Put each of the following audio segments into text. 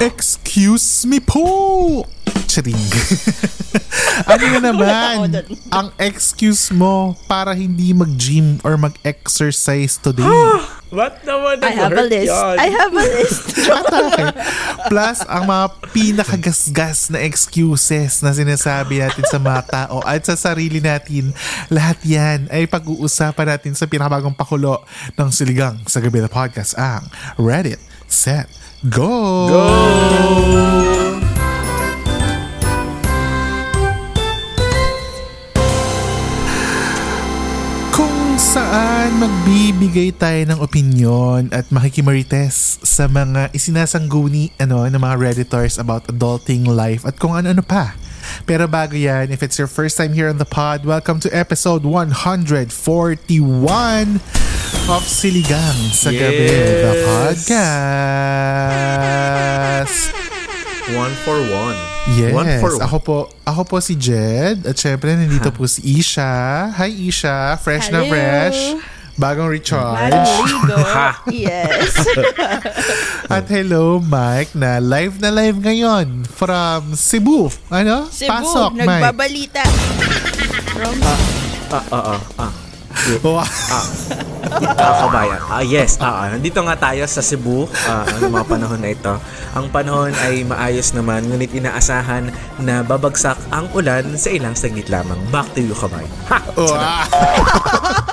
Excuse me po! Charing. ano na naman ang excuse mo para hindi mag-gym or mag-exercise today? What naman I have a list. yan? I have a list. Plus, ang mga pinakagasgas na excuses na sinasabi natin sa mga tao at sa sarili natin, lahat yan ay pag-uusapan natin sa pinakabagong pakulo ng Siligang sa Gabi na Podcast, ang Reddit, Set, Go! Go! Kung saan magbibigay tayo ng opinion at makikimarites sa mga isinasangguni ano, ng mga Redditors about adulting life at kung ano-ano pa. Pero bago yan, if it's your first time here on the pod, welcome to episode 141 of Siligang sa Gabi, the Yes. podcast. One for one. Yes, One for one. ako po, ako po si Jed at syempre nandito po si Isha. Hi Isha, fresh na Hello. fresh. Bagong recharge. Yes. At hello Mike na live na live ngayon from Cebu. Ano? Cebu, Pasok Mike. nagbabalita. From Ah, ah, ah, ah. Wow. Ah, kabayan. Ah, yes. Ah, ah. nandito nga tayo sa Cebu ah, ang mga panahon na ito. Ang panahon ay maayos naman, ngunit inaasahan na babagsak ang ulan sa ilang saglit lamang. Back to you, kabayan. Ha! Wow.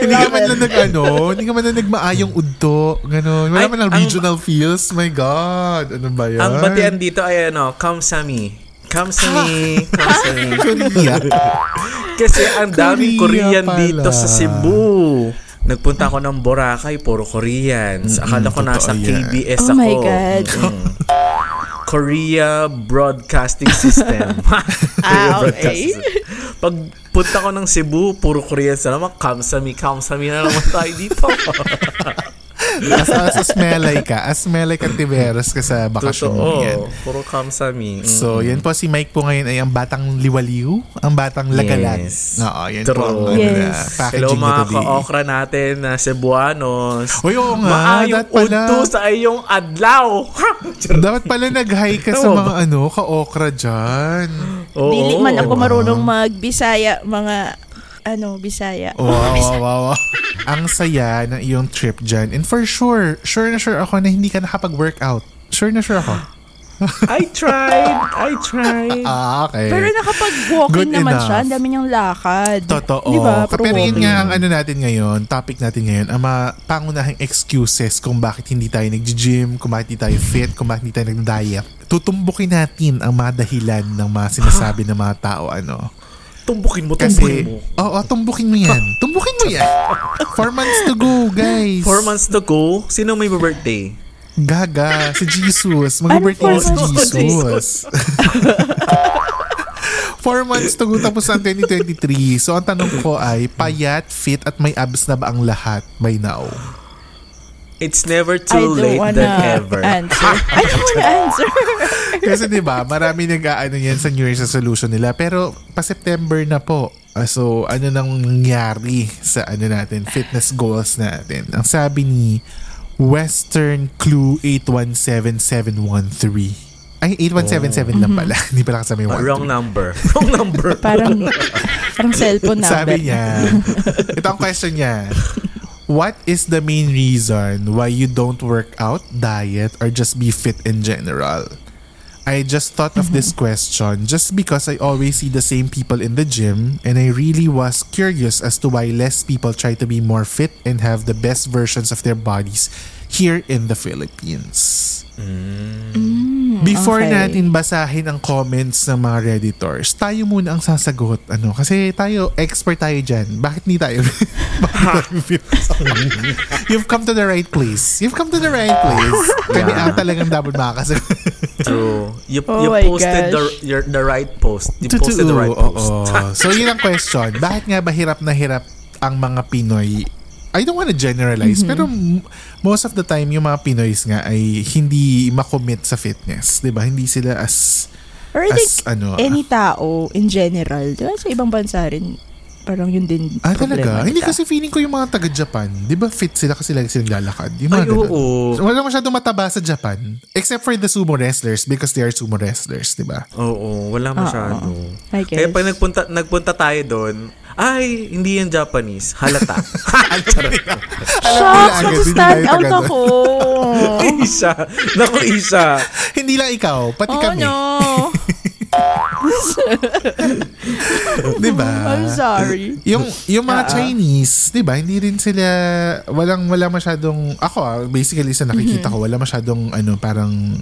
Hindi ka man lang nag ano, hindi ka man lang nagmaayong udto. Ganon. Wala Ay, man lang ang- regional feels. My God. Ano ba yan? Ang batian dito ay ano, Kamsami. Kamsami. Kamsami. Korea. Kasi ang daming Korea Korean pala. dito sa Cebu. Nagpunta ako ng Boracay, puro Koreans. Akala ko nasa. KBS Oh ako. my God. Mm. Korea Broadcasting System. Korea Ah, okay. Pag punta ko ng Cebu, puro Koreans na naman. Kamsami, kamsami na naman tayo dito. as, as asmelay ka. Asmelay ka Tiveros ka sa bakasyon mo yan. Totoo. Puro kamsami. Mm. So, yan po si Mike po ngayon ay ang batang liwaliw, ang batang lagalag. Yes. Oo, yan True. po ang ano Yes. na, Hello mga ka-okra natin na Cebuanos. Uy, oo nga, Maayong dapat pala. udto sa iyong adlaw. Dapat pala nag-hi ka sa Tama mga ano, ka-okra dyan. Oo. Dili man ako marunong mag-Bisaya, mga ano, Bisaya. Wow, wow, wow, wow. ang saya ng iyong trip dyan. And for sure, sure na sure ako na hindi ka nakapag-workout. Sure na sure ako. I tried. I tried. Ah, okay. Pero nakapag-walking Good naman enough. siya. Ang dami niyang lakad. Totoo. Di ba? Puro Pero yun nga ang ano natin ngayon, topic natin ngayon, ang mga pangunahing excuses kung bakit hindi tayo nag-gym, kung bakit hindi tayo fit, kung bakit hindi tayo nag-diet. Tutumbukin natin ang mga dahilan ng mga sinasabi ng mga tao. Ano. Tumbukin mo, tumbukin Kasi, mo. oo, tumbukin mo yan. Tumbukin mo yan. Four months to go, guys. Four months to go. Sino may birthday? Gaga, si Jesus. Mag-birthday Ano na si four months to Jesus. Four months to go tapos ang 2023. So ang tanong ko ay, payat, fit at may abs na ba ang lahat by now? It's never too late wanna than ever. answer. I don't wanna answer. Kasi 'di ba, marami nag-aano yan sa New Year's resolution nila pero pa September na po. Ah, So, ano nang nangyari sa ano natin, fitness goals natin? Ang sabi ni Western Clue 817713. Ay, 8177 lang pala. Hindi pala kasama yung Ah, 1. wrong number. Wrong number. parang, parang cellphone number. Sabi niya, ito ang question niya. What is the main reason why you don't work out, diet, or just be fit in general? I just thought of this question just because I always see the same people in the gym and I really was curious as to why less people try to be more fit and have the best versions of their bodies here in the Philippines. Before okay. natin basahin ang comments ng mga Redditors, tayo muna ang sasagot. Ano, kasi tayo, expert tayo dyan. Bakit hindi tayo? Bakit tayo You've come to the right place. You've come to the right place. Kami Yeah. ang talagang dapat makakasagot. True. You, Oh you my posted the, gosh. your, the right post. You Totoo, posted the right post. oo. so, yun ang question. Bakit nga ba hirap na hirap ang mga Pinoy? I don't want to generalize, Mm-hmm. pero m- most of the time, yung mga Pinoys nga ay hindi makommit sa fitness. 'di ba Hindi sila as Or I think as ano any tao in general, di ba sa ibang bansa rin, parang yun din Ah, talaga? Hindi nila. kasi feeling ko yung mga taga-Japan, di ba fit sila kasi lagi silang lalakad? Yung mga Ay, ganun. oo. So, wala masyadong mataba sa Japan. Except for the sumo wrestlers because they are sumo wrestlers, di ba? Oo, wala masyado. I guess. Kaya pag nagpunta, nagpunta tayo doon, ay, hindi yan Japanese. Halata. Shucks, agad, hindi stand tayo out ako. isa. Naku, isa. Hindi lang ikaw, pati oh kami. no. Di ba? I'm sorry. Yung yung mga ah. Chinese, 'di ba? Hindi rin sila walang wala masyadong ako ah, basically sa nakikita Mm-hmm. ko wala masyadong ano parang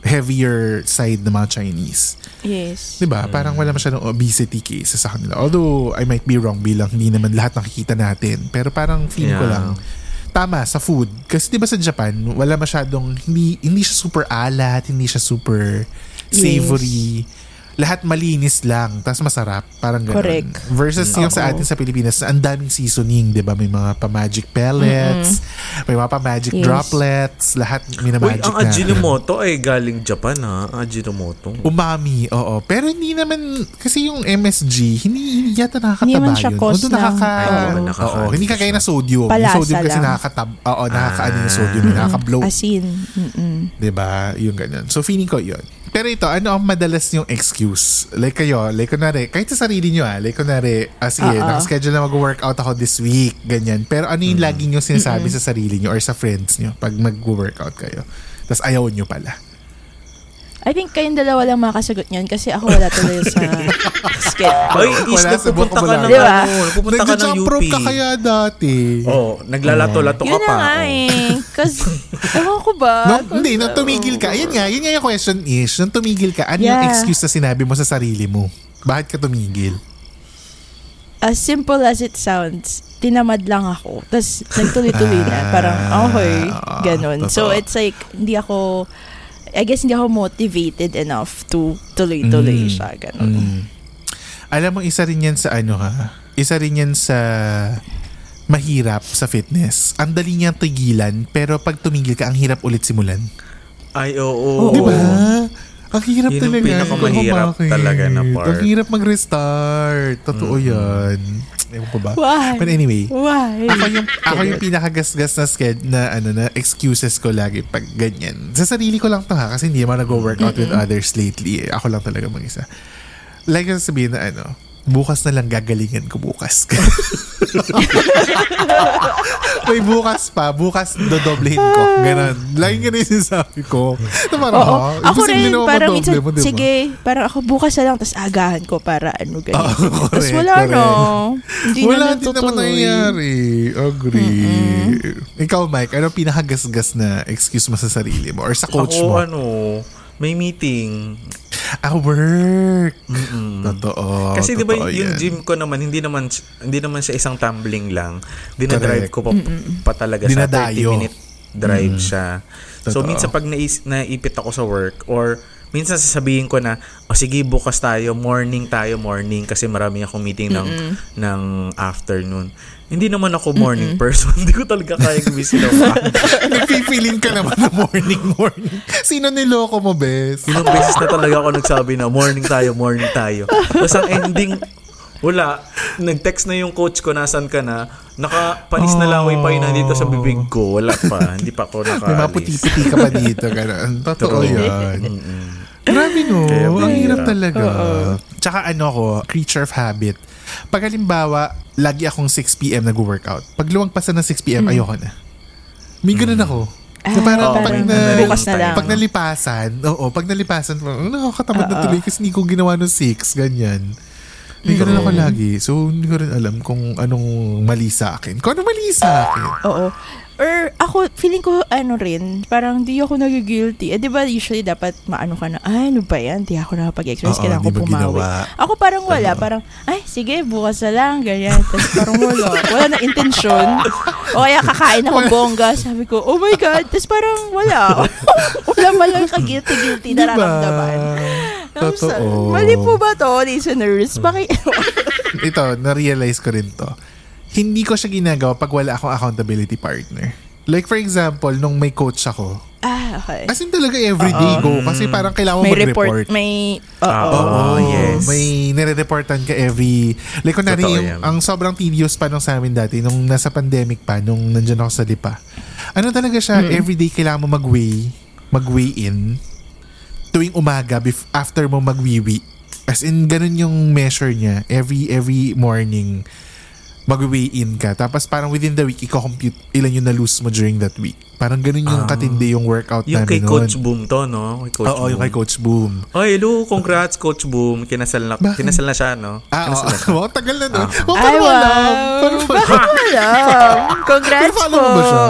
heavier side ng mga Chinese. Yes. 'Di ba? Parang wala masyadong obesity cases sa kanila. Although I might be wrong bilang hindi naman lahat nakikita natin, pero parang feeling ko Yeah. lang tama sa food. Kasi 'di ba sa Japan, wala masyadong hindi hindi siya super alat, hindi siya super savory. Lahat malinis lang, tapos masarap, parang ganun. Correct. Versus yung sa Oo. atin sa Pilipinas, ang daming seasoning, 'di ba? May mga pa-magic pellets, may mga pa-magic Yes. droplets, lahat Uy, minamagic ang na. Ajinomoto ay galing Japan ha. Ang Ajinomoto. Umami, oo. Pero hindi naman, kasi yung MSG, hindi, hindi yata nakakataba Hindi siya yun. Although ng- nakaka, Ay, oo, nakaka- hindi kagaya na sodium. Palasa yung sodium kasi lang. nakakatab, oo, nakakaano yung sodium, nakaka-bloat. Asin. Mm-mm. Diba? Yung ganun. So, feeling ko yun. Pero ito, ano ang madalas yung excuse? Like kayo, like kunwari, kahit sa sarili nyo ah, like kunwari, ah, sige, Oo. nakaschedule na mag-workout ako this week, ganyan. Pero ano yung lagi nyo sinasabi sa sarili nyo or sa friends nyo pag mag-workout kayo? Tapos ayaw nyo pala. I think kayong dalawa lang makasagot niyan kasi ako wala tuloy sa schedule. Ay, is na sa pupunta ka ng Diba? ano, pupunta ka ng UP. ka kaya dati. Oh, naglalato-lato ka Yun pa. na nga eh. Kasi, ewan ko ba? No, hindi, nung tumigil ka. Yan nga, yun nga yung question is, nung tumigil ka, ano yung Yeah. excuse na sinabi mo sa sarili mo? Bakit ka tumigil? As simple as it sounds, tinamad lang ako. Tapos, nagtuloy-tuloy na. Parang, okay, ganun. So, Ah, it's like, hindi ako, I guess hindi ako motivated enough to tuloy-tuloy Mm. siya. Ganun. Mm. Alam mo, isa rin yan sa ano ha? Isa rin yan sa mahirap sa fitness. Ang dali niyang tigilan, pero pag tumigil ka, ang hirap ulit simulan. Ay, oo. Di ba? Ang hirap Yun ang talaga. pinakamahirap Bakit? talaga na part. Ang hirap mag-restart. Totoo yan. Ewan ko ba? Why? But anyway, Why? ako yung ako yung pinakagasgas na sked na ano na excuses ko lagi pag ganyan. Sa sarili ko lang to ha kasi hindi naman nag-workout with others lately. Eh. Ako lang talaga mag-isa. Like yung sabihin na ano, bukas na lang gagalingan ko bukas. May bukas pa, bukas dodoblehin ko. Ganon. Laging ganun yung sinasabi ko. Na parang, Oo. ha? Ako rin, naman parang minsan, mo, diba? sige, parang ako bukas na lang, tapos agahan ko para ano, ganyan. Oo, tapos wala correct. no. Hindi Wala na din naman nangyayari. Agree. Ikaw, Mike, ano pinakagasgas na excuse mo sa sarili mo or sa coach Ako, mo? ano, may meeting. Ah, work. Totoo. Kasi di ba yung yan. gym ko naman, hindi naman hindi naman siya isang tumbling lang. Dinadrive Correct. ko pa, pa talaga sa Dinadayo. 30 minute drive siya. So Totoo. minsan pag nais, naipit ako sa work or minsan sasabihin ko na, o sige bukas tayo, morning tayo, morning kasi marami akong meeting ng, ng afternoon. Hindi naman ako morning person. Hindi ko talaga kaya gumising ng umaga. Nagpipiling ka naman na morning, morning. Sino niloko mo, bes? Ilang beses na talaga ako nagsabi na morning tayo, morning tayo. Tapos ang ending, wala. Nag-text na yung coach ko, nasan ka na? Nakapanis na laway pa yun nandito sa bibig ko. Wala pa. Hindi pa ako May nakaalis. puti-puti ka pa dito. Ganun. Totoo yan. Grabe no. Kaya Ang hirap talaga. Tsaka ano ko, creature of habit. Pag halimbawa, lagi akong 6pm nag-workout. Pag luwagpasan ng 6pm, ayoko na. May ganun ako. Na parang Ah, pag, na, bukas na lang. pag nalipasan, oo, pag nalipasan, parang, nakakatamad na tuloy kasi hindi ko ginawa ng 6, ganyan. May ganun ako lagi. So, hindi ko rin alam kung anong mali sa akin. Kung anong mali sa akin. Oo. Or ako, feeling ko ano rin, parang di ako nag-guilty. Eh, di ba usually dapat maano ka na, ay, ano ba yan? Di ako nakapag-exercise, kailangan ko pumawi. ginawa. Ako parang wala, parang, ay, sige, bukas na lang, ganyan. Tapos parang wala. Wala na intensyon. O kaya kakain ako bongga. Sabi ko, oh my God. Tapos parang wala. wala malang ka-guilty-guilty na Diba? nararamdaman. Totoo. Mali po ba to, listeners? Bakit? Ito, na-realize ko rin to. Hindi ko siya ginagawa pag wala akong accountability partner. Like for example, nung may coach ako, ah, okay. as in talaga everyday go kasi parang kailangan mo May report, mag-report. may, Ah, oo. Oo, yes. May nire-reportan ka every... Like, kunwari, Totoo yung, yan. ang sobrang tedious pa nung sa amin dati, nung nasa pandemic pa, nung nandyan ako sa Lipa. Ano talaga siya, everyday kailangan mo mag-weigh, mag-weigh in, tuwing umaga, bef- after mo mag-wiwi. As in, ganun yung measure niya. Every, every morning, mag-weigh in ka. Tapos parang within the week, i-compute ilan yung na-lose mo during that week. Parang ganun yung katindi yung workout Yung kay namin Coach noon. Boom to, no? Kay Coach Oo, yung kay Coach Boom. Ay, hello, congrats Coach Boom. Kinasal na, Bakit? kinasal na siya, no? Ah, Kinasal oo. na siya. Wow, tagal na nun. Ay, Oh, paano mo alam? wow. Paano mo Bakit alam? mo alam? Congrats po. follow mo ba siya?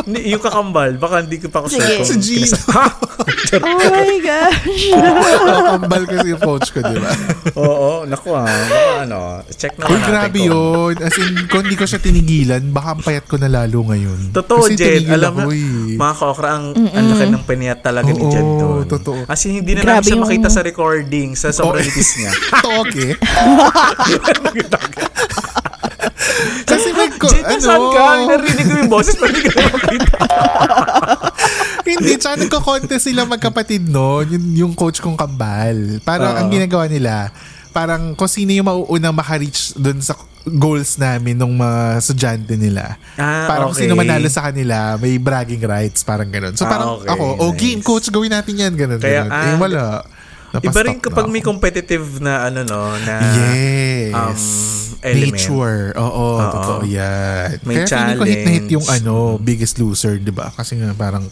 Hindi, yung kakambal, baka hindi ko pa ako Sige. sure kung Si Gino. Ha? Oh my gosh. Oo, kambal kasi yung coach ko, di ba? Oo, naku ah. Baka ano, check naman Uy, natin grabe kung- yun. As in, kung hindi ko siya tinigilan, baka ang payat ko na lalo ngayon. Totoo, Kasi Jed. Alam mo, eh. mga kaokra, ang, ang laki ng piniyat talaga ni Oo, Jed doon. totoo. As in, hindi na Grabe namin siya yung- makita sa recording, sa sobrang litis niya. Toke. Nasaan ka? Narinig ko yung boses, pero hindi ka makita. hindi, tsaka nagko-contest sila magkapatid no, yung, yung coach kong kambal. Parang Oo. ang ginagawa nila, parang kung sino yung mauunang maka-reach dun sa goals namin nung mga estudyante nila. Ah, parang kung okay. sino manalo sa kanila, may bragging rights, parang ganun. So Ah, parang okay, ako, oh nice. game coach, gawin natin yan, ganun. Kaya, ganun. ah, eh wala. Iba rin kapag na may competitive na ano no, na Yes. um, element. Nature. Oo, Oo. totoo yan. May Kaya feeling ko hit na hit yung challenge. ano, biggest loser, di ba? Kasi nga parang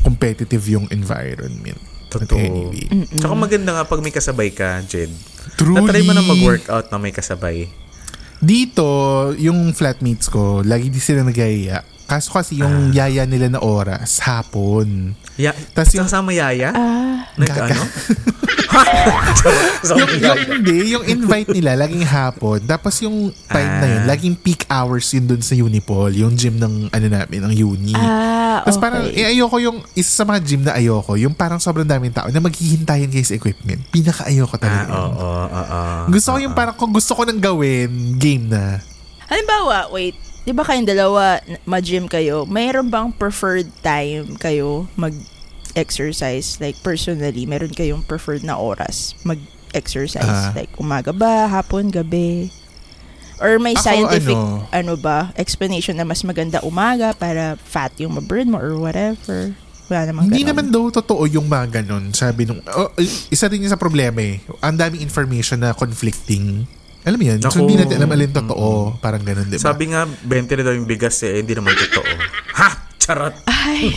competitive yung environment. Totoo. Anyway. Tsaka maganda nga pag may kasabay ka, Jed. Truly. Natry mo na mag-workout na may kasabay. Dito, yung flatmates ko, lagi di sila nagayaya. Kaso kasi Ah. yung yaya nila na oras, hapon. Ya, Tas yung- kasama yaya? Ah, Nag Gaga. ano? Kasama yung, yung, hindi, yung invite nila, laging hapon. Tapos yung time na yun, Ah. laging peak hours yun dun sa Unipol, yung gym ng, ano namin, ng uni. ah, Tapos okay. parang, eh, ayoko yung, isa sa mga gym na ayoko, yung parang sobrang daming tao na maghihintayin kayo sa equipment. Pinaka-ayoko Ah, talaga. oo, yun. oo, oo. Gusto ko yung parang, kung gusto ko nang gawin, game na. Halimbawa, wait, di ba kayong dalawa ma-gym kayo, mayroon bang preferred time kayo mag-exercise? Like, personally, meron kayong preferred na oras mag-exercise? Ah. like, umaga ba, hapon, gabi? Or may Ako, scientific, ano- ano, ba, explanation na mas maganda umaga para fat yung ma-burn mo or whatever? Wala namang Hindi ganon. naman daw totoo yung mga ganun. Sabi nung, oh, isa rin yun sa problema eh. Ang daming information na conflicting. Alam mo yan? So, Naku. hindi natin alam alin totoo. Parang ganun, di ba? Sabi nga, 20 na daw yung bigas eh, hindi naman totoo. Ha? Charot! Ay,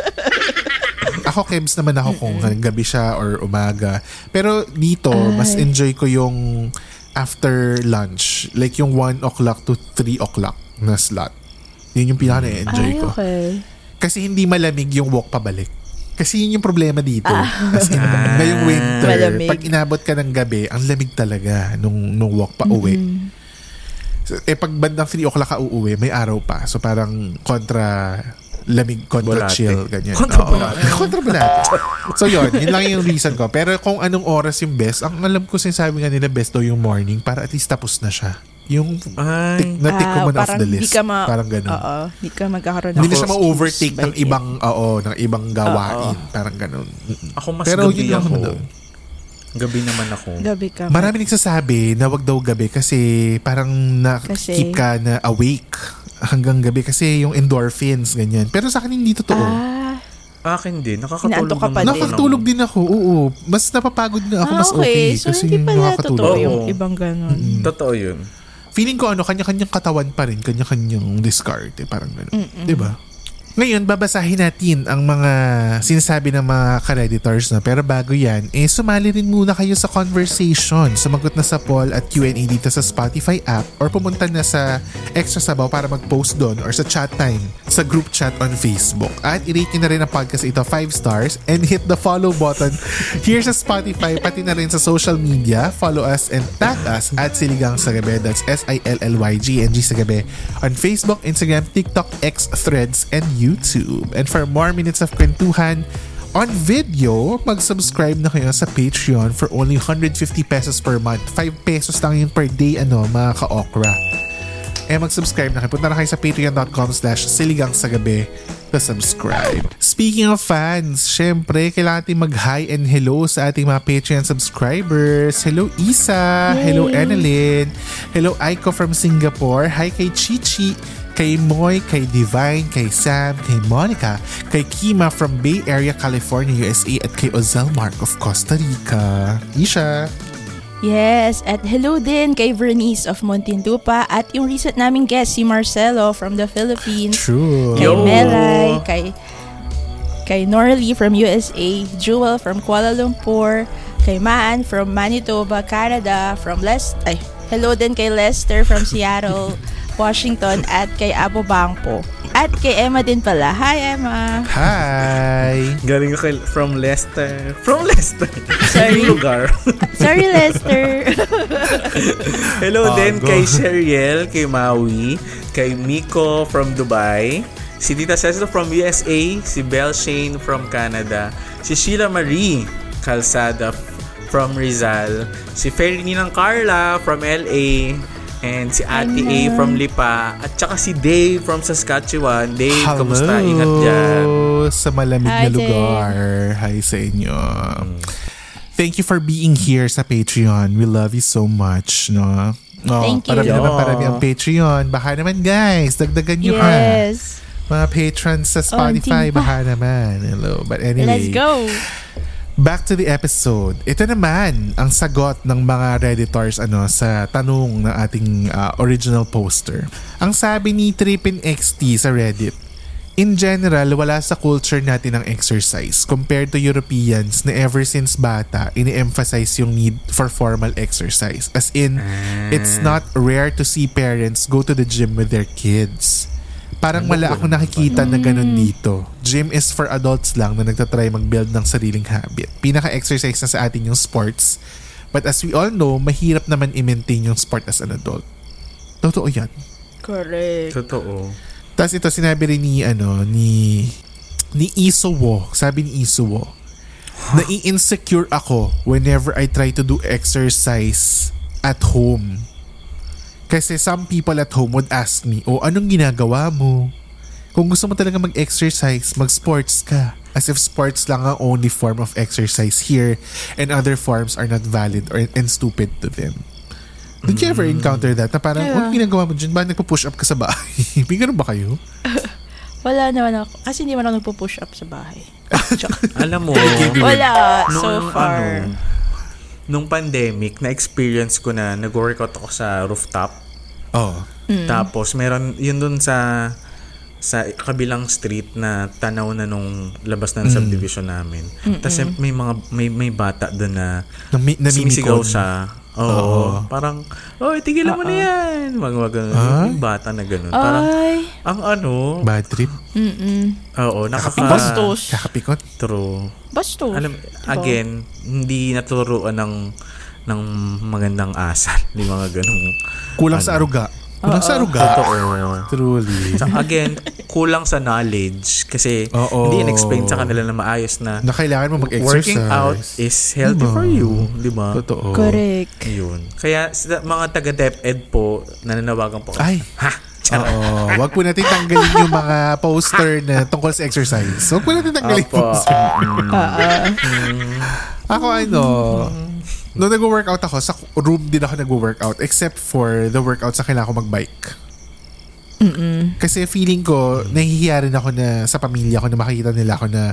ako, Kebs naman ako kung gabi siya or umaga. Pero dito, mas Ay. enjoy ko yung after lunch. Like yung 1 o'clock to 3 o'clock na slot. Yun yung pinaka na-enjoy ay, ko. okay. Kasi hindi malamig yung walk pabalik. Kasi yun yung problema dito. Ah. As in, ngayong winter, Malamig. pag inabot ka ng gabi, ang lamig talaga nung, nung walk pa uwi. So, eh, pag bandang 3 o'clock ka uuwi, may araw pa. So, parang kontra lamig, kontra Bulate. chill, ganyan. Kontra Oo. bulate. kontra bulate. So, yun. Yun lang yung reason ko. Pero kung anong oras yung best, ang alam ko sinasabi nga nila best daw yung morning para at least tapos na siya. Yung Ay. na-tick ko Ah, na off parang the di list. ka ma- parang ganun. Oo, di ka magkakaroon Hindi na ng siya ma-overtake ng ibang, oo, ng ibang gawain. Parang ganun. Ako mas Pero gabi yun lang ako. naman daw. Gabi naman ako. Gabi ka. Marami nagsasabi na wag daw gabi kasi parang na-keep Kasi- ka na awake hanggang gabi kasi yung endorphins, ganyan. Pero sa akin hindi totoo. Ah, Akin din, nakakatulog ka pa naman din. Nakakatulog din ako, oo. Mas napapagod na ako, ah, mas okay. So, kasi hindi pala nakakatulog. totoo yung Oo. ibang ganun. Totoo yun. Feeling ko ano, kanya-kanyang katawan pa rin, kanya-kanyang discard, eh, parang gano'n. Di ba? Ngayon, babasahin natin ang mga sinasabi ng mga ka-redditors. No? Pero bago yan, eh, sumali rin muna kayo sa conversation. Sumagot na sa poll at Q&A dito sa Spotify app or pumunta na sa Extra Sabaw para mag-post doon or sa chat time sa group chat on Facebook. At i-rate na rin ang podcast ito 5 stars and hit the follow button here sa Spotify pati na rin sa social media. Follow us and tag us at Siligang sa Gabi. That's S-I-L-L-Y-G-N-G sa Gabi on Facebook, Instagram, TikTok, X, Threads, and YouTube. And for more minutes of kwentuhan on video, mag-subscribe na kayo sa Patreon for only 150 pesos per month. 5 pesos lang yun per day, ano, mga ka-okra. Eh, mag-subscribe na kayo. Punta na kayo sa patreon.com slash siligang to subscribe. Speaking of fans, syempre, kailangan natin mag-hi and hello sa ating mga Patreon subscribers. Hello, Isa. Hello, Annalyn. Hello, Aiko from Singapore. Hi kay Chichi kay Moy, kay Divine, kay Sam, kay Monica, kay Kima from Bay Area, California, USA, at kay Ozel Mark of Costa Rica. Isha. Yes, at hello din kay Vernice of Montinlupa at yung recent naming guest, si Marcelo from the Philippines. True. Kay Yo. Melay, kay kay Norly from USA, Jewel from Kuala Lumpur, kay Maan from Manitoba, Canada, from Les ay, hello din kay Lester from Seattle, Washington, at kay Abo Bangpo. At kay Emma din pala. Hi, Emma! Hi. Galing ka kay- from Leicester. From Leicester. Sorry. Yung lugar. Sorry, Lester! Hello Ah, din go. kay Sheriel, kay Maui, kay Miko from Dubai, si Tita Cecil from USA, si Belle Shane from Canada, si Sheila Marie Calzada from Rizal, si Ferdinand Carla from LA, and si Ate A from Lipa, at saka si Dave from Saskatchewan. Dave, Hello. kamusta? Ingat dyan. Sa malamig Hi, na lugar. Hi sa inyo. Thank you for being here sa Patreon. We love you so much, no? Oh, Thank you. Parami naman, parami ang Patreon. Baka naman guys, dagdagan nyo pa. yes! Mga patrons sa Spotify, Onting pa. baka naman. Hello. But anyway, Let's go! Back to the episode. Ito naman ang sagot ng mga redditors ano sa tanong ng ating uh, original poster. Ang sabi ni Trippin XT sa Reddit, In general, wala sa culture natin ang exercise compared to Europeans na ever since bata, ini-emphasize yung need for formal exercise. As in, it's not rare to see parents go to the gym with their kids. Parang wala akong nakikita na ganun dito. Gym is for adults lang na nagtatry mag-build ng sariling habit. Pinaka-exercise na sa atin yung sports. But as we all know, mahirap naman i-maintain yung sport as an adult. Totoo yan. Correct. Totoo. Tapos ito sinabi rin ni ano ni ni Isuwo, sabi ni Isuwo, nai-insecure ako whenever I try to do exercise at home. Kasi some people at home would ask me, "O anong ginagawa mo?" Kung gusto mo talaga mag-exercise, mag-sports ka. As if sports lang ang only form of exercise here and other forms are not valid or and stupid to them. Did you ever encounter that? Na parang, Yeah. anong ginagawa mo dyan? Ba nagpo-push up ka sa bahay? May ganun ba kayo? Wala naman ako. Kasi hindi man ako nagpo-push up sa bahay. Alam mo, Wala, so nung, far. ano, nung pandemic, na-experience ko na nag-workout ako sa rooftop. Oh. Tapos meron yun dun sa sa kabilang street na tanaw na nung labas ng subdivision namin. Tapos may mga may may bata doon na Nami, sumisigaw namimikon. siya. Oo. Parang, oh, tigilan mo na yan. Mga mga ganun. Ah? Bata na ganun. Parang, Ay, ang ano, Bad trip. mm oo, nakaka... Bastos. Kakapikot. True. Bastos. Alam, again, hindi naturuan ng ng magandang asal. Hindi mga ganung Kulang sa aruga. Kulang sa aruga. Totoo. Truly. Sa- again, kulang sa knowledge kasi Oo. hindi in-explain sa kanila na maayos na Na kailangan mo mag-exercise. working out is healthy Diba? for you, di ba? Totoo. Correct. Yun. Kaya sa mga taga DepEd po, nananawagan po. Ay. Ha? Oo. Wag po natin tanggalin yung mga poster na tungkol sa exercise. Wag po natin tanggalin yung Opo. poster. Mm. Ako ano, nung nag-workout ako, sa room din ako nag-workout except for the workout sa kailangan ko mag-bike. Kasi feeling ko, nahihiya rin ako na sa pamilya ko na makikita nila ako na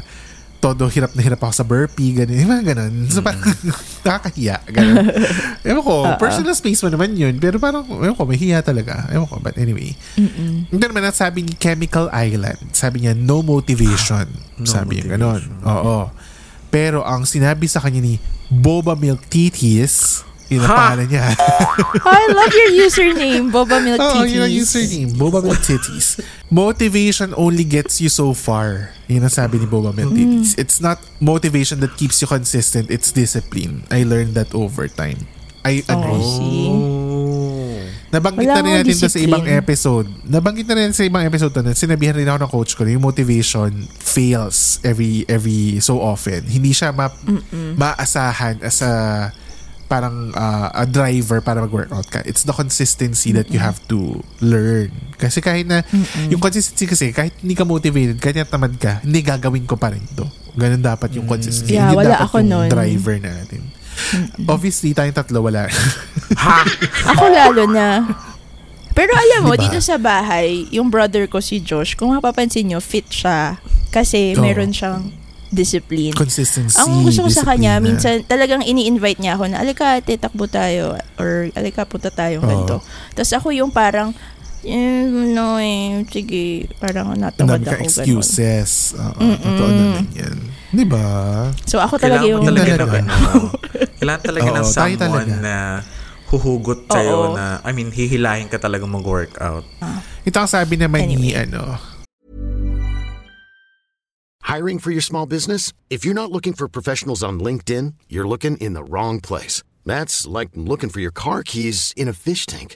todo hirap na hirap ako sa burpee, ganun. Yung mga ganun. So, parang nakakahiya. Ganun. Ewan ko, personal space mo naman yun. Pero parang, ewan ko, may hiya talaga. Ewan ko, but anyway. Hindi naman ang sabi ni Chemical Island. Sabi niya, no motivation. No sabi niya, ganun. Oo. Pero ang sinabi sa kanya ni Boba Milk Titis, yun ang Ha? pangalan niya. I love your username, Boba Milk Oo, Titties. yun ang username. Boba Milk Titties. Motivation only gets you so far. Yun ang sabi ni Boba Milk Titties. It's not motivation that keeps you consistent. It's discipline. I learned that over time. I agree. Oh, see? Nabanggit Wala na rin natin to sa ibang episode. Nabanggit na rin sa ibang episode to na sinabihan rin ako ng coach ko na yung motivation fails every every so often. Hindi siya ma- maasahan as a parang uh, a driver para mag-workout ka. It's the consistency that you have to learn. Kasi kahit na, yung consistency kasi, kahit hindi ka motivated, kahit tamad ka, hindi gagawin ko pa rin to. Ganun dapat yung consistency. Yeah, hindi wala dapat ako yung nun. driver natin. Obviously, tayong tatlo wala. Ha? Ako lalo na. Pero alam mo, Diba? dito sa bahay, yung brother ko si Josh, kung mapapansin nyo, fit siya. Kasi Oo. meron siyang discipline. Consistency. Ang gusto ko sa kanya, discipline, minsan talagang ini-invite niya ako na, alika, ate, takbo tayo. Or, alika, punta tayong Oo. ganito. Tapos ako yung parang, eh, no eh, sige, parang Ang ka ako. ganun. excuses. Oo, Mm-mm. totoo naman yan. Di ba? So ako talaga Kailangan yung... talaga ng Talaga. ano. Kailangan talaga ng Oo, tayo someone talaga. na huhugot sa'yo Oo. na, I mean, hihilahin ka talaga mag-workout. Ito ang sabi naman ni, Anyway. ano, Hiring for your small business? If you're not looking for professionals on LinkedIn, you're looking in the wrong place. That's like looking for your car keys in a fish tank.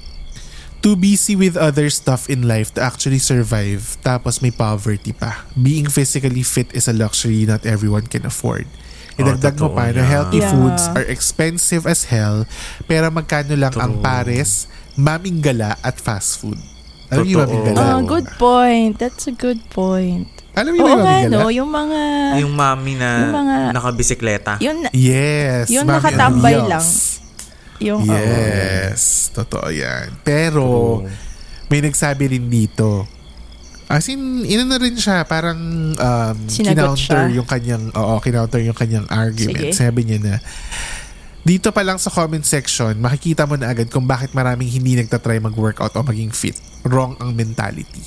Too busy with other stuff in life to actually survive, tapos may poverty pa. Being physically fit is a luxury not everyone can afford. Idagdag mo totoo pa na healthy Yeah. foods are expensive as hell, pero magkano lang ang pares, maminggala at fast food. Alam niyo yung Totoo. maminggala? Ah, good point. That's a good point. Alam niyo ba yung nga, maminggala? no? Yung mga... Yung mami na Yung mga- nakabisikleta. Yun, Yes. Yung nakatambay lang. Yung... Yes, totoo yan. Pero, may nagsabi rin dito. As in, ina na rin siya, parang um, Sinagot kinounter siya. yung kanyang, oo, kinounter yung kanyang argument. Sige. Sabi niya na, dito pa lang sa comment section, makikita mo na agad kung bakit maraming hindi nagtatry mag-workout o maging fit. Wrong ang mentality.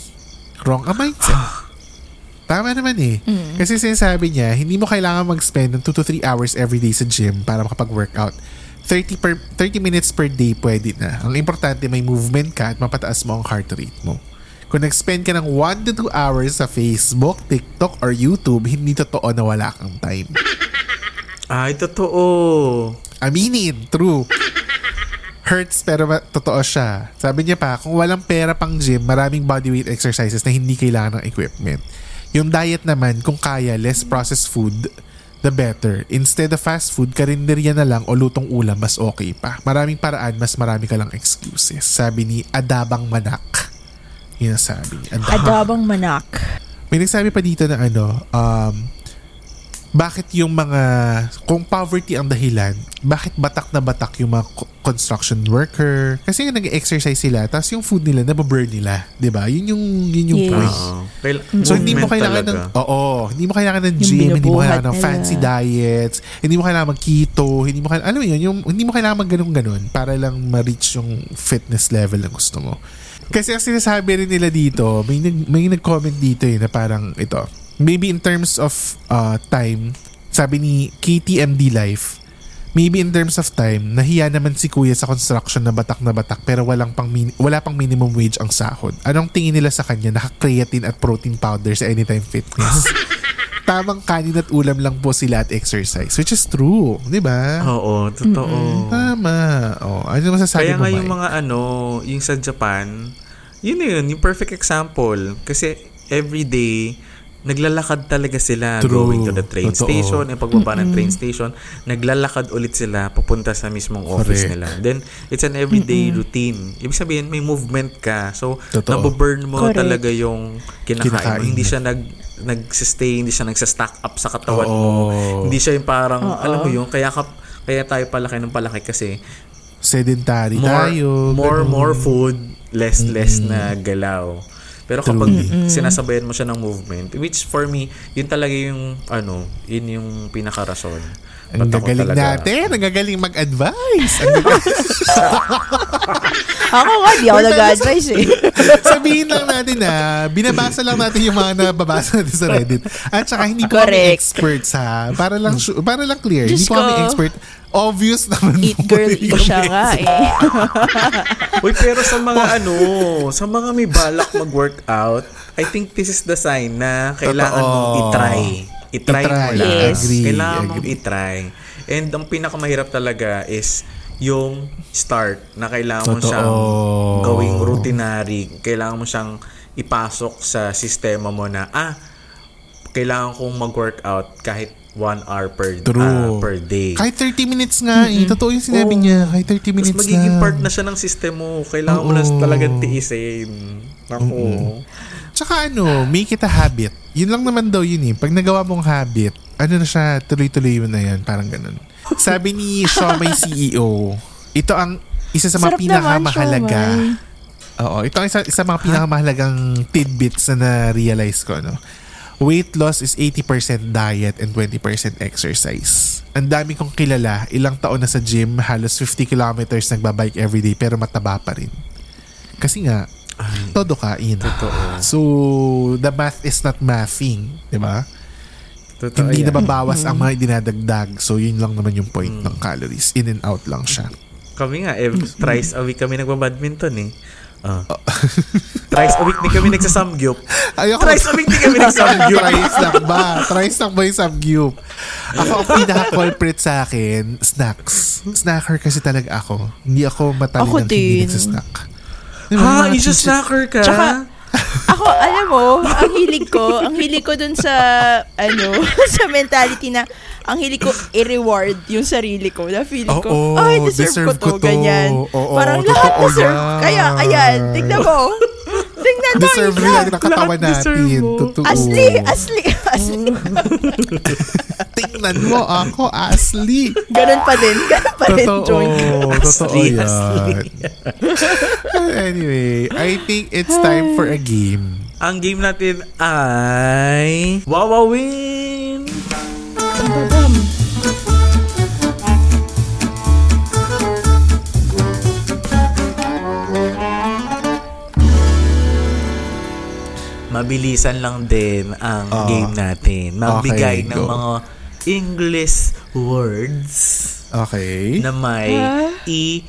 Wrong ang mindset. Tama naman eh. Mm. Kasi sinasabi niya, hindi mo kailangan mag-spend ng 2 to 3 hours every day sa gym para makapag-workout. 30, per, 30 minutes per day pwede na. Ang importante may movement ka at mapataas mo ang heart rate mo. Kung nag-spend ka ng 1 to 2 hours sa Facebook, TikTok, or YouTube, hindi totoo na wala kang time. Ay, totoo. Aminin, true. Hurts pero totoo siya. Sabi niya pa, kung walang pera pang gym, maraming bodyweight exercises na hindi kailangan ng equipment. Yung diet naman, kung kaya, less processed food, the better. Instead of fast food, karinderya na lang o lutong ulam, mas okay pa. Maraming paraan, mas marami ka lang excuses. Sabi ni Adabang Manak. Yun ang sabi ni Adabang Adabang manak. may nagsabi pa dito na ano, um, bakit yung mga, kung poverty ang dahilan, bakit batak na batak yung mga co- construction worker? Kasi nag-exercise sila, tapos yung food nila, nababurn nila. 'di ba Yun yung, yun yung Yes. point. Kail- So hindi mo kailangan talaga. ng oo, hindi mo kailangan ng Yung gym, hindi mo kailangan ng nila. fancy diets, hindi mo kailangan mag keto, hindi mo kailangan alam mo yun, yung hindi mo kailangan mag ganun para lang ma-reach yung fitness level na gusto mo. Kasi ang sinasabi rin nila dito, may nag, may nag-comment dito eh na parang ito. Maybe in terms of uh, time, sabi ni KTMD Life, maybe in terms of time, nahiya naman si kuya sa construction na batak na batak pero walang pang min- wala pang minimum wage ang sahod. Anong tingin nila sa kanya? Naka-creatine at protein powder sa Anytime Fitness. Tamang kanin at ulam lang po sila at exercise. Which is true. Di ba? Oo, totoo. Tama. Oh, ano masasabi Kaya mo, nga yung Mike? mga ano, yung sa Japan, yun na yun, yung perfect example. Kasi every day, naglalakad talaga sila True. going to the train Totoo. station, yung pagbaba ng train station, naglalakad ulit sila papunta sa mismong office Correct. nila. Then, it's an everyday routine. Ibig sabihin, may movement ka. So, Totoo. naboburn mo Correct. talaga yung kinakain, Kinakain mo. Hindi mo. siya nag nag-stay, hindi siya nagsa-stack up sa katawan mo. Oo. Hindi siya yung parang, Oo. alam mo yun, kaya, ka, kaya tayo palaki ng palaki kasi Sedentary more, tayo. more, ganun. more food, less, less na galaw. Pero kapag sinasabayan mo siya ng movement, which for me, yun talaga yung, ano, yun yung pinakarason. Ang gagaling natin. Ang gagaling mag-advise. Ako nga, di ako nag-advise eh. Sabihin lang natin na binabasa lang natin yung mga nababasa natin sa Reddit. At saka hindi po kami Correct. experts ha. Para lang su- para lang clear. Diyos hindi po kami ko. expert. Obvious naman Eat po girl, yung- siya nga eh. Uy, pero sa mga ano, sa mga may balak mag-workout, I think this is the sign na kailangan Totoo. mong i-try. I-try, mo lang. Yes. Agree, Kailangan mong agree. i-try. And ang pinakamahirap talaga is yung start na kailangan mo Totoo. siyang gawing routinary. Kailangan mo siyang ipasok sa sistema mo na, ah, kailangan kong mag-workout kahit one hour per, True. ah, per day. Kahit 30 minutes nga eh. Totoo yung sinabi Oo. niya. Kahit 30 Tapos minutes magiging na. part na siya ng system mo. Kailangan mo na Oo. talagang tiisin. Ako. Tsaka ano, make it a habit. Yun lang naman daw yun eh. Pag nagawa mong habit, ano na siya, tuloy-tuloy mo na yan. Parang ganun. Sabi ni Shomai CEO, ito ang isa sa mga Sarap naman, pinakamahalaga. siomai. Oo, ito ang isa, isa sa mga pinakamahalagang tidbits na na-realize ko. No? Weight loss is 80% diet and 20% exercise. Ang dami kong kilala, ilang taon na sa gym, halos 50 kilometers nagbabike everyday pero mataba pa rin. Kasi nga, todo kain. Totoo. So, the math is not mathing. Di ba? Totoo Hindi yan. nababawas ang mga dinadagdag. So, yun lang naman yung point ng calories. In and out lang siya. Kami nga, eh, thrice a week kami nagbabadminton eh. Ah. thrice a week din kami nagsasamgyup. Ayoko. Thrice a week din kami nagsamgyup. Thrice lang ba? Thrice lang ba yung samgyup? Ako, ang pinaka-culprit sa akin, snacks. Snacker kasi talaga ako. Hindi ako matalin Ako ng hindi din. Nagsasnack. Di ba, yung Ha, isa snacker ka? Tsaka, ako, alam mo, ang hilig ko, ang hilig ko dun sa, ano, sa mentality na, ang hilig ko i-reward yung sarili ko. Na feeling ko, Oo, ay, deserve, deserve ko ko to, to. ganyan. Oo, Parang lahat deserve. yan. Kaya, ayan, tignan mo. Tignan mo. Deserve nila ng katawan lahat deserve natin. mo. Totoo. Asli, asli, asli. Tingnan mo ako, Asli. Ganun pa din, ganun pa din, Totoo. Joy. Totoo Asli, yan. anyway, I think it's time for a game. Ang game natin ay Wawawin! Mabilisan lang din ang Ah. game natin. Magbigay Okay, ng go. mga English words Okay. na may E,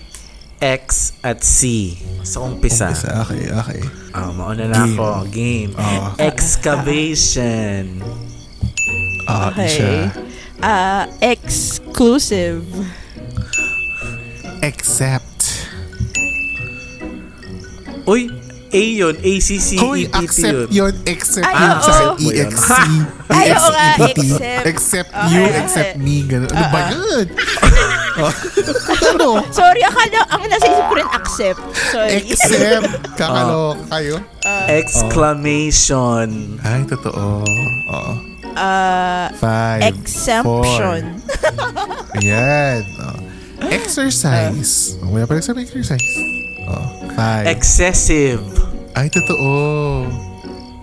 X, at C. Sa umpisa. Umpisa. Okay, okay. Ah, mauna na Game. ako. Game. Ah. Excavation. Ah, Okay. Ah, exclusive. Accept. Uy, A yun. A-C-C-E-P-T Hoy, accept yun. Accept Ay, yun. oo. Sa yun. EXC. Ay, oo nga, EXEPT. accept. Accept Okay, you, okay. accept me. Ganun. Ano ba yun? Ano? Sorry, akala, ang nasa isip ko rin accept. Sorry. Accept. Kakaloka kayo. Exclamation. Ay, totoo. Oo. Ah, Five. exemption. Four. Ayan. Oh. Exercise. Wala pa rin sa exercise. Oh. Five. Excessive. Ay, totoo.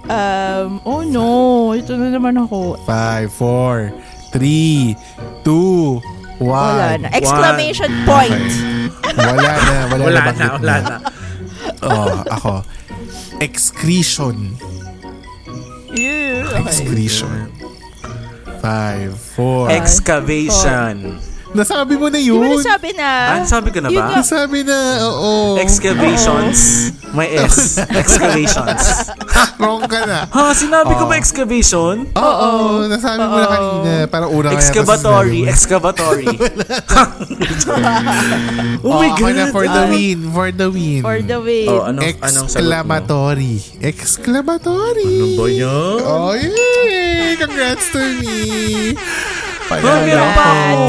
Um, oh no, ito na naman ako. Five, four, three, two, one. Wala na. Exclamation point. Okay. Wala na. Wala, Wala na. na, wala na. Oh, ako. Excretion. Yeah. Okay. Excretion. Five, four, Excavation. Nasabi mo na Di ba yun. nasabi na? Ah, sabi ko na Yun ba? nga. Nasabi na, oo. Excavations. May S. Excavations. Wrong ka na. Ha, sinabi ko ba excavation? Oo, nasabi mo na kanina. Para una kaya Excavatory. mo. Excavatory. oh my Oo, ako God. na for the win. For the win. For the way. Oh, anong, anong? Exclamatory. Exclamatory. Ano ba yan? Oh, yay! Congrats to me. Oh, meron na pa ako.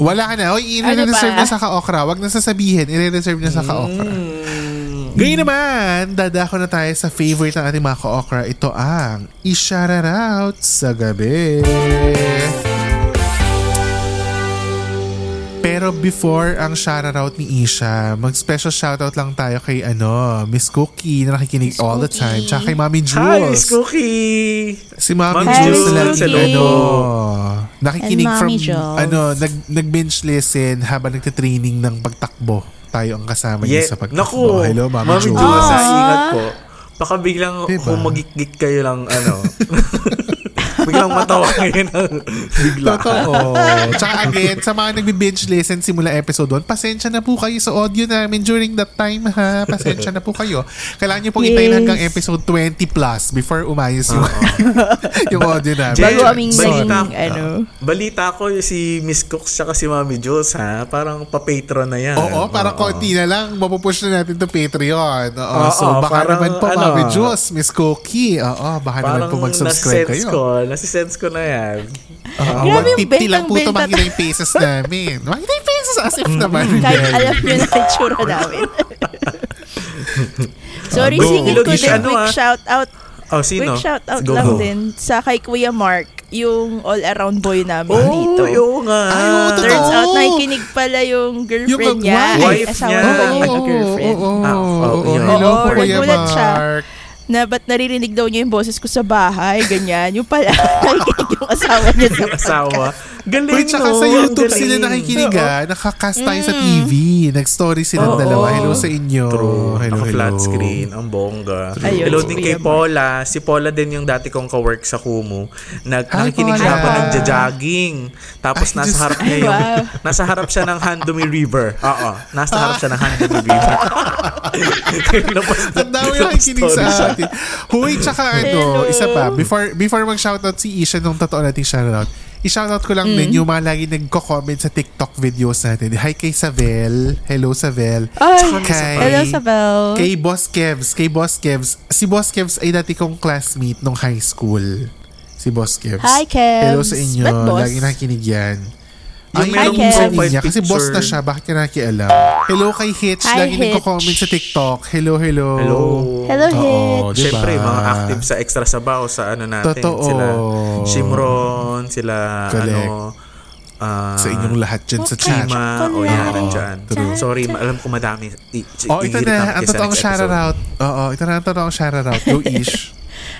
Wala ka na. Oy, Ano i-reserve pa? na sa ka-okra. Huwag na sasabihin. I-reserve na sa ka-okra. Mm. Ngayon naman, dadako na tayo sa favorite ng ating mga ka-okra. Ito ang i-shoutout sa gabi. Pero before ang shoutout ni Isha, mag-special shoutout lang tayo kay ano, Miss Cookie na nakikinig Miss all the Cookie. time. Tsaka kay Mami Hi, Jules. Miss Cookie. Si Mami Mami Jules Jules, na hello. ano, nakikinig from Jules. ano, nag nag-bench listen habang nagte-training ng pagtakbo. Tayo ang kasama niya Yeah. sa pagtakbo. Naku, Hello, Mami, Mami Jules. Jules, ingat po. Baka biglang Diba? humagik-gik kayo lang, ano. biglang matawa kayo ng bigla. Totoo. Tsaka again, sa mga nagbi-binge listen simula episode 1, pasensya na po kayo sa audio namin during that time ha. Pasensya na po kayo. Kailangan nyo pong Yes. hanggang episode 20 plus before umayos yung, yung audio namin. Jen, Bago aming balita- naging, ano. Balita ko yung si Miss Cooks tsaka si Mami Jules, ha? Parang pa-patron na yan. Oo, parang konti na lang. Mapupush na natin to Patreon. Oo, Oo, so baka parang naman po, ano, Mami Jules, Miss Cookie. Oo, baka naman po mag-subscribe kayo. ko. Nasisense ko na yan. Oo, Grabe yung 150 lang po ito bentang-benta. makita yung pesos namin. Makita yung pesos as if naman. Kahit alam nyo na itsura namin. Sorry, Go. singing ko Ilog, din. ano, Quick ah? shout out. Oh, sino? Quick shout out Go, lang go. din sa kay Kuya Mark, yung all-around boy namin Oh, dito. oo nga. Ay, totoo. Turns out, nakikinig pala yung girlfriend Yung niya. wife asawa niya. na ba niya Oo, yung oo, girlfriend? oo, Ah, oo, oh, oo. yun. Hello Oo, po, Kuya nagulat siya. Mark. Na ba't naririnig daw niya yung boses ko sa bahay, ganyan. Yung pala, nakikinig yung asawa niya sa asawa. Galing, Uy, tsaka no? sa YouTube galing. sila nakikinig ah. Nakakast tayo sa Mm. TV. Nag-story silang Oo. dalawa. Hello sa inyo. True. Hello, Naka-flat hello. screen. Ang bongga. Ayun, hello si din Kuya kay Mark. Paula. Si Paula din yung dati kong ka-work sa Kumu. Nag Hi, nakikinig siya Paula. habang nagja-jogging. Tapos Ay, nasa Diyos harap niya yung Wow. nasa harap siya ng Handomi River. Oo. Nasa harap siya ng Handomi River. Ang dami nakikinig Story siya. sa atin. Huy, tsaka ano, Hello. isa pa. Before before mag-shoutout si Isha nung totoo nating shoutout, i-shoutout ko lang Mm. din yung mga lagi nagko-comment sa TikTok videos natin. Hi kay Savel. Hello, Savel. Ay, Kay, hello, Sabel. Kay Boss Kevs. Kay Boss Kevs. Si Boss Kevs ay dati kong classmate nung high school. Si Boss Kevs. Hi, Kevs. Hello sa inyo. Lagi nakikinig yan. Yung Ay, merong profile niya. Kasi boss na siya. Bakit ka nakikialam? Hello kay Hitch. Hi, Lagi Hitch. nagko-comment sa TikTok. Hello, hello. Hello. Hello, Oo, Hitch. diba? Siyempre, mga active sa Extra Sabaw sa ano natin. Totoo. Sila Shimron, sila Correct. ano, ah, Sa inyong lahat dyan sa chat. Chima, o yan, nandyan. True. Sorry, alam ko madami. I- Oh, ito na. Ang totoong shoutout. Oo, ito na ang totoong shoutout. Go, Ish.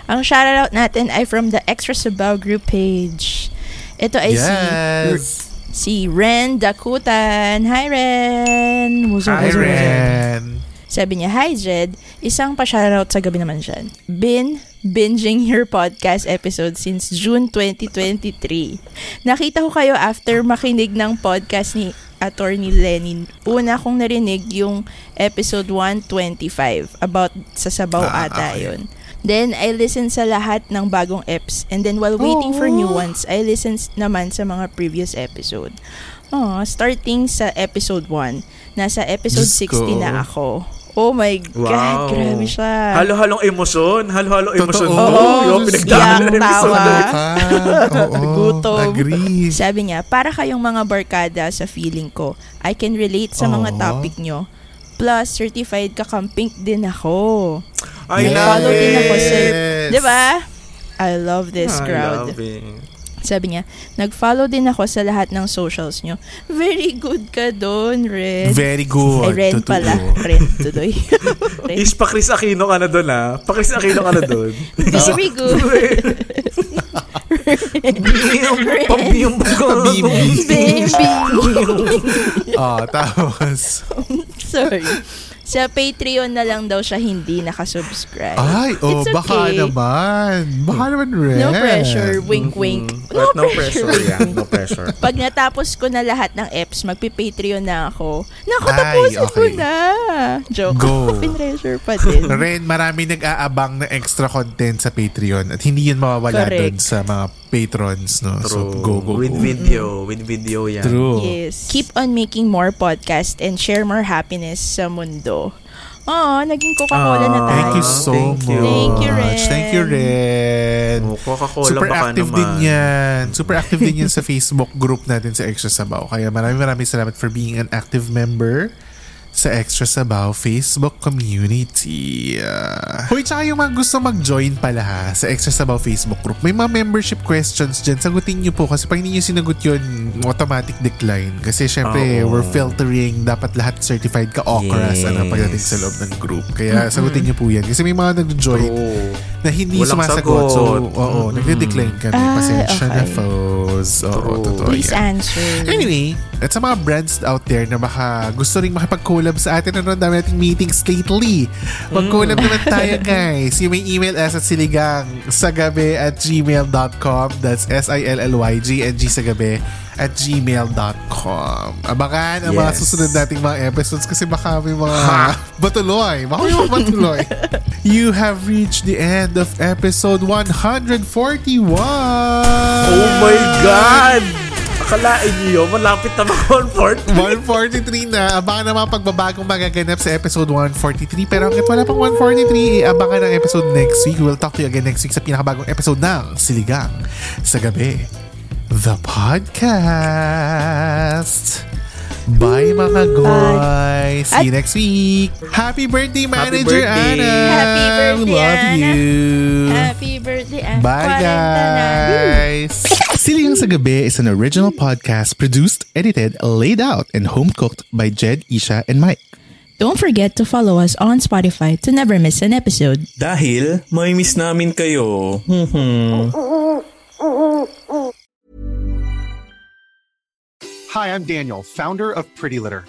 Ang shoutout natin ay from the Extra Sabaw group page. Ito ay si yes. si Ren Dakutan. Hi, Ren! Muso, Hi. Ren. Sabi niya, Hi, Jed. Isang pa-shoutout sa gabi naman dyan. Been binging your podcast episode since June 2023. Nakita ko kayo after makinig ng podcast ni Attorney Lenin. Una kong narinig yung episode 125 about sa sabaw Ah, ata okay. yun. Then, I listened sa lahat ng bagong eps. And then, while waiting for new ones, I listened naman sa mga previous episode. Oh, starting sa episode 1. Nasa episode ko. 60 na ako. Oh my God, Wow. grabe siya. Halo-halong emosyon. Halo-halong emosyon. Totoo. Oo, yung Iyak, pinagdaanan ng tawa. episode. Ah, Oo, Gutom. agree. Sabi niya, para kayong mga barkada sa feeling ko. I can relate sa mga Aw. topic nyo. Plus, certified kakampink din ako. I Yes. love Follow din ako sa... Yes. Di ba? I love this I crowd. love it. Sabi niya, nag-follow din ako sa lahat ng socials nyo. Very good ka doon, Red. Very good. Ay, Ren Totoo. pala. Ren, tuloy. Ren. Ish, pa Chris Aquino ka na doon ah. Pa Chris Aquino ka na doon. Very good. Pabiyong Bibi. Baby. Ah, tapos. Sorry. Sa Patreon na lang daw siya hindi nakasubscribe. Ay, oh, It's baka okay. naman. Baka naman rin. No pressure, wink wink. Mm, but no pressure. Yeah, no pressure. Pag natapos ko na lahat ng apps, magpi-Patreon na ako. Nakatapusin Ay, ko okay. na. Joke. Go. Pinressure pa din. Ren, marami nag-aabang na extra content sa Patreon at hindi yun mawawala Correct. doon sa mga patrons. No? So, True. go, go, With go. video. With video yan. True. Yes. Keep on making more podcast and share more happiness sa mundo. Oo, naging Coca-Cola na Ah, tayo. Thank you so Thank much. you. Thank you, Ren. Thank you, Ren. Oh, Coca-Cola Super baka active naman. din yan. Super active din yan sa Facebook group natin sa Extra Sabaw. Kaya maraming maraming salamat for being an active member sa Extra Sabaw Facebook community. Uh, Hoy, tsaka yung mga gusto mag-join pala ha, sa Extra Sabaw Facebook group, may mga membership questions dyan. Sagutin nyo po kasi pag hindi nyo sinagot yun, automatic decline. Kasi syempre, Oo. we're filtering. Dapat lahat certified ka okras Yes. ano, pagdating sa loob ng group. Kaya sagutin nyo po yan. Kasi may mga nag-join True. na hindi Walang sumasagot. So, sagot. oo, Mm-mm. nagde-decline kami. Ah, Pasensya na, okay. foes. Oo, totoo Please yan. answer. Anyway, at sa mga brands out there na baka gusto rin makipag-collab sa atin, ano, ang dami nating meetings lately. Mag-collab naman tayo, guys. You may email us at siligang sa gabi at gmail.com. That's S-I-L-L-Y-G-N-G sa gabi at gmail.com. Abangan ang mga Yes. susunod nating mga episodes kasi baka may mga batuloy. Baka may mga batuloy. you have reached the end of episode 141. Oh my God! Akalain niyo, malapit na mag-140. 143 na. Abangan na mga pagbabagong magaganap sa episode 143. Pero hanggat wala pang 143, abangan ang episode next week. We'll talk to you again next week sa pinakabagong episode ng Siligang sa Gabi. The Podcast. Bye mga goy. See you next week. Happy birthday, Manager birthday. Anna. Happy birthday, Love Anna. you. Happy birthday. ah, Bye, 40 na. guys. Siligang sa Gabi is an original podcast produced, edited, laid out, and home cooked by Jed, Isha, and Mike. Don't forget to follow us on Spotify to never miss an episode. Dahil, may miss namin kayo. Hmm. Hi, I'm Daniel, founder of Pretty Litter.